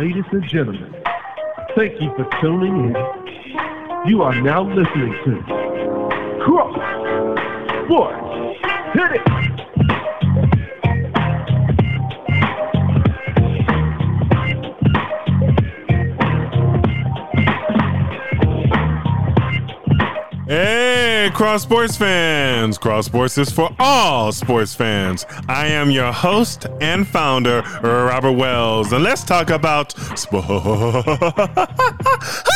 Ladies and gentlemen, thank you for tuning in. You are now listening to Cross Sports. Hit it! Hey, Cross Sports fans! Cross Sports is for all sports fans. I am your host and founder, Robert Wells, and let's talk about sports.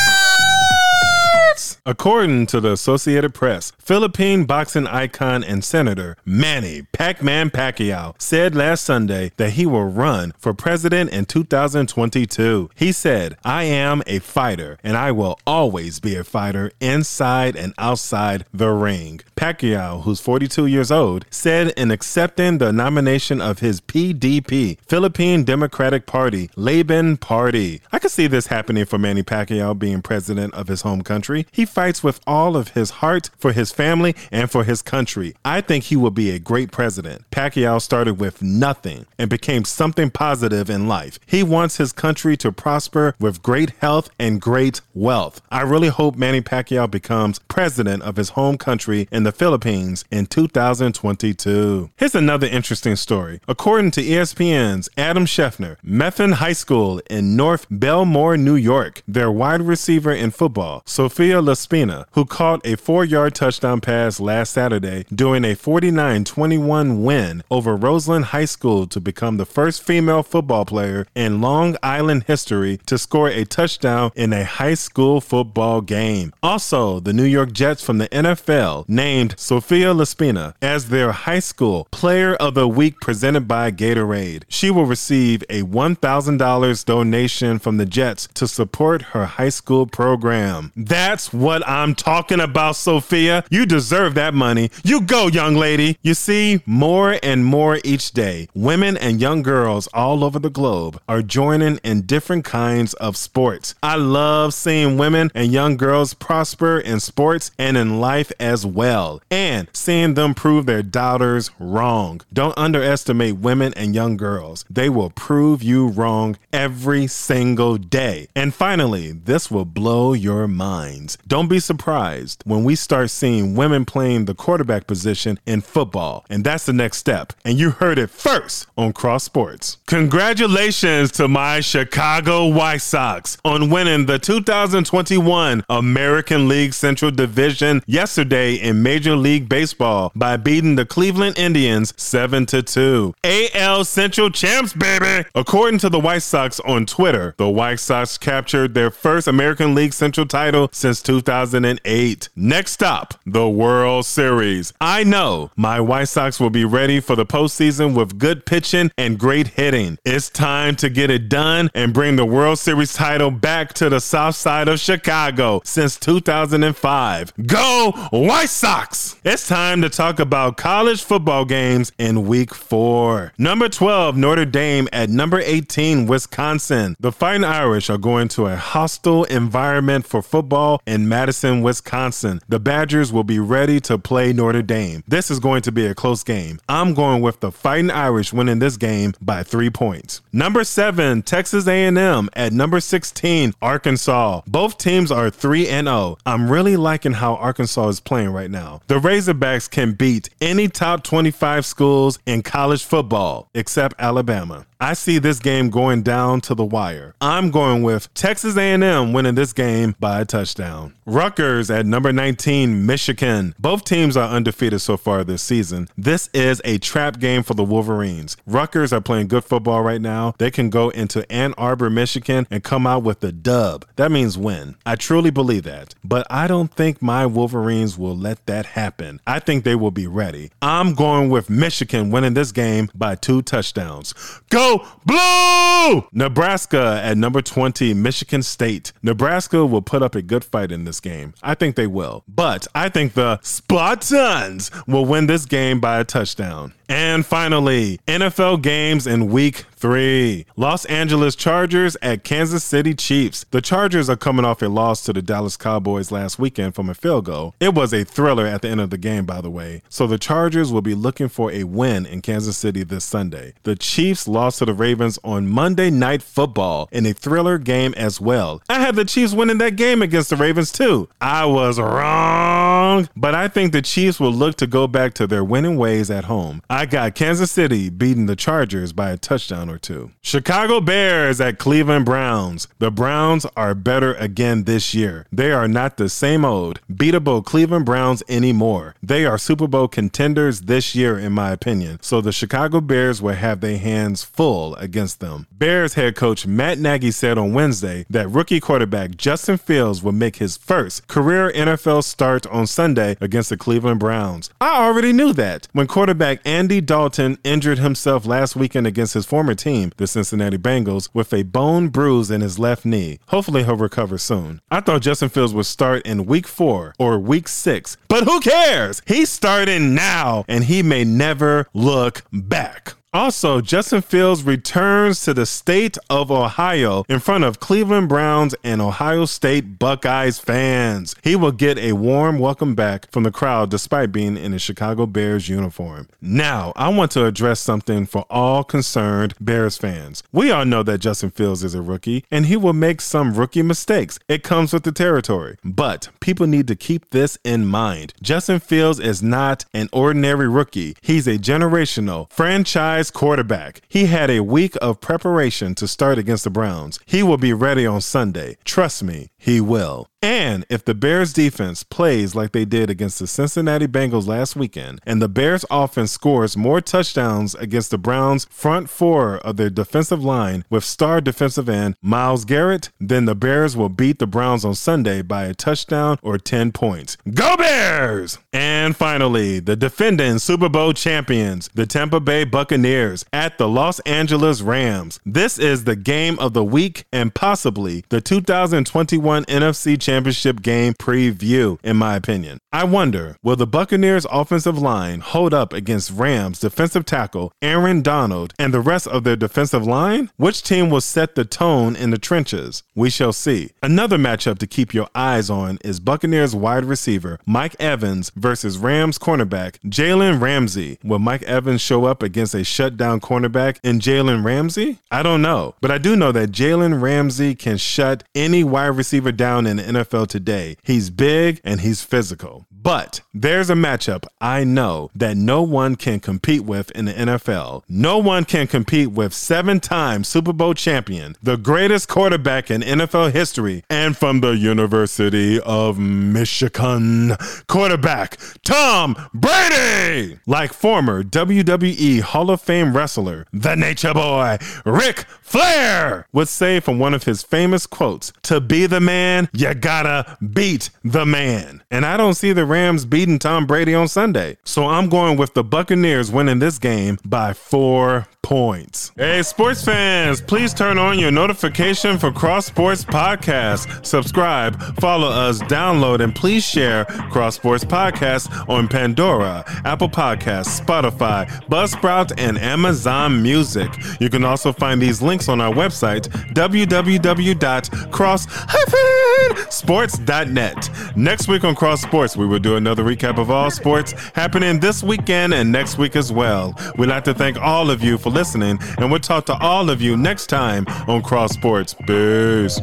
According to the Associated Press, Philippine boxing icon and senator Manny Pac-Man Pacquiao said last Sunday that he will run for president in 2022. He said, "I am a fighter and I will always be a fighter inside and outside the ring." Pacquiao, who's 42 years old, said in accepting the nomination of his PDP, Philippine Democratic Party, Laban Party. I could see this happening for Manny Pacquiao being president of his home country. He fights with all of his heart for his family and for his country. I think he will be a great president. Pacquiao started with nothing and became something positive in life. He wants his country to prosper with great health and great wealth. I really hope Manny Pacquiao becomes president of his home country in the Philippines in 2022. Here's another interesting story. According to ESPN's Adam Schefter, Mepham High School in North Bellmore, New York, their wide receiver in football, Sofia LaSpina, who caught a four yard touchdown pass last Saturday during a 49 21 win over Roseland High School to become the first female football player in Long Island history to score a touchdown in a high school football game. Also, the New York Jets from the NFL named Sofia LaSpina as their high school player of the week presented by Gatorade. She will receive a $1,000 donation from the Jets to support her high school program. That's what I'm talking about, Sofia. You deserve that money. You go, young lady. You see, more and more each day, women and young girls all over the globe are joining in different kinds of sports. I love seeing women and young girls prosper in sports and in life as well, and seeing them prove their doubters wrong. Don't underestimate women and young girls. They will prove you wrong every single day. And finally, this will blow your minds. Don't be surprised when we start seeing women playing the quarterback position in football. And that's the next step. And you heard it first on Cross Sports. Congratulations to my Chicago White Sox on winning the 2021 American League Central Division yesterday in Major League Baseball by beating the Cleveland Indians 7 to 2. AL Central champs, baby! According to the White Sox on Twitter, the White Sox captured their first American League Central title since 2008. Next up, the World Series. I know my White Sox will be ready for the postseason with good pitching and great hitting. It's time to get it done and bring the World Series title back to the south side of Chicago since 2005. Go White Sox! It's time to talk about college football games in week four. Number 12, Notre Dame at number 18, Wisconsin. The Fighting Irish are going to a hostile environment for football in Madison, Wisconsin. The Badgers will be ready to play Notre Dame. This is going to be a close game. I'm going with the Fighting Irish winning this game by three points. Number seven, Texas A&M at number 16, Arkansas. Both teams are 3 and 0. I'm really liking how Arkansas is playing right now. The Razorbacks can beat any top 25 schools in college football except Alabama. I see this game going down to the wire. I'm going with Texas A&M winning this game by a touchdown. Rutgers at number 19, Michigan. Both teams are undefeated so far this season. This is a trap game for the Wolverines. Rutgers are playing good football right now. They can go into Ann Arbor, Michigan and come out with the dub. That means win. I truly believe that. But I don't think my Wolverines will let that happen. I think they will be ready. I'm going with Michigan winning this game by two touchdowns. Go Blue! Nebraska at number 20, Michigan State. Nebraska will put up a good fight in this game. I think they will. But I think the Spartans will win this game by a touchdown. And finally, NFL games in week three. Los Angeles Chargers at Kansas City Chiefs. The Chargers are coming off a loss to the Dallas Cowboys last weekend from a field goal. It was a thriller at the end of the game, by the way. So the Chargers will be looking for a win in Kansas City this Sunday. The Chiefs lost to the Ravens on Monday Night Football in a thriller game as well. I had the Chiefs winning that game against the Ravens too. I was wrong, but I think the Chiefs will look to go back to their winning ways at home. I got Kansas City beating the Chargers by a touchdown or two. Chicago Bears at Cleveland Browns. The Browns are better again this year. They are not the same old, beatable Cleveland Browns anymore. They are Super Bowl contenders this year, in my opinion. So the Chicago Bears will have their hands full against them. Bears head coach Matt Nagy said on Wednesday that rookie quarterback Justin Fields will make his first career NFL start on Sunday against the Cleveland Browns. I already knew that. When quarterback Andy Dalton injured himself last weekend against his former team, the Cincinnati Bengals, with a bone bruise in his left knee. Hopefully he'll recover soon. I thought Justin Fields would start in week four or week six, but who cares? He's starting now and he may never look back. Also, Justin Fields returns to the state of Ohio in front of Cleveland Browns and Ohio State Buckeyes fans. He will get a warm welcome back from the crowd despite being in a Chicago Bears uniform. Now, I want to address something for all concerned Bears fans. We all know that Justin Fields is a rookie and he will make some rookie mistakes. It comes with the territory. But people need to keep this in mind. Justin Fields is not an ordinary rookie, he's a generational franchise quarterback. He had a week of preparation to start against the Browns. He will be ready on Sunday. Trust me, he will. And if the Bears defense plays like they did against the Cincinnati Bengals last weekend, and the Bears offense scores more touchdowns against the Browns' front four of their defensive line with star defensive end Myles Garrett, then the Bears will beat the Browns on Sunday by a touchdown or 10 points. Go Bears! And finally, the defending Super Bowl champions, the Tampa Bay Buccaneers, at the Los Angeles Rams. This is the game of the week and possibly the 2021 NFC Championship championship game preview, in my opinion. I wonder, will the Buccaneers offensive line hold up against Rams defensive tackle Aaron Donald and the rest of their defensive line? Which team will set the tone in the trenches? We shall see. Another matchup to keep your eyes on is Buccaneers wide receiver Mike Evans versus Rams cornerback Jalen Ramsey. Will Mike Evans show up against a shutdown cornerback in Jalen Ramsey? I don't know, but I do know that Jalen Ramsey can shut any wide receiver down in the NFL NFL today. He's big and he's physical. But there's a matchup I know that no one can compete with in the NFL. No one can compete with seven time Super Bowl champion, the greatest quarterback in NFL history, and from the University of Michigan, quarterback Tom Brady. Like former WWE Hall of Fame wrestler, the Nature Boy, Ric Flair, would say from one of his famous quotes To be the man, you gotta beat the man. And I don't see the Rams beating Tom Brady on Sunday. So I'm going with the Buccaneers winning this game by four points. Hey, sports fans, please turn on your notification for Cross Sports Podcast. Subscribe, follow us, download, and please share Cross Sports Podcast on Pandora, Apple Podcasts, Spotify, Buzzsprout, and Amazon Music. You can also find these links on our website, www.cross-sports.net. Next week on Cross Sports, we will do another recap of all sports happening this weekend and next week as well. We'd like to thank all of you for listening, and we'll talk to all of you next time on Cross Sports. Peace.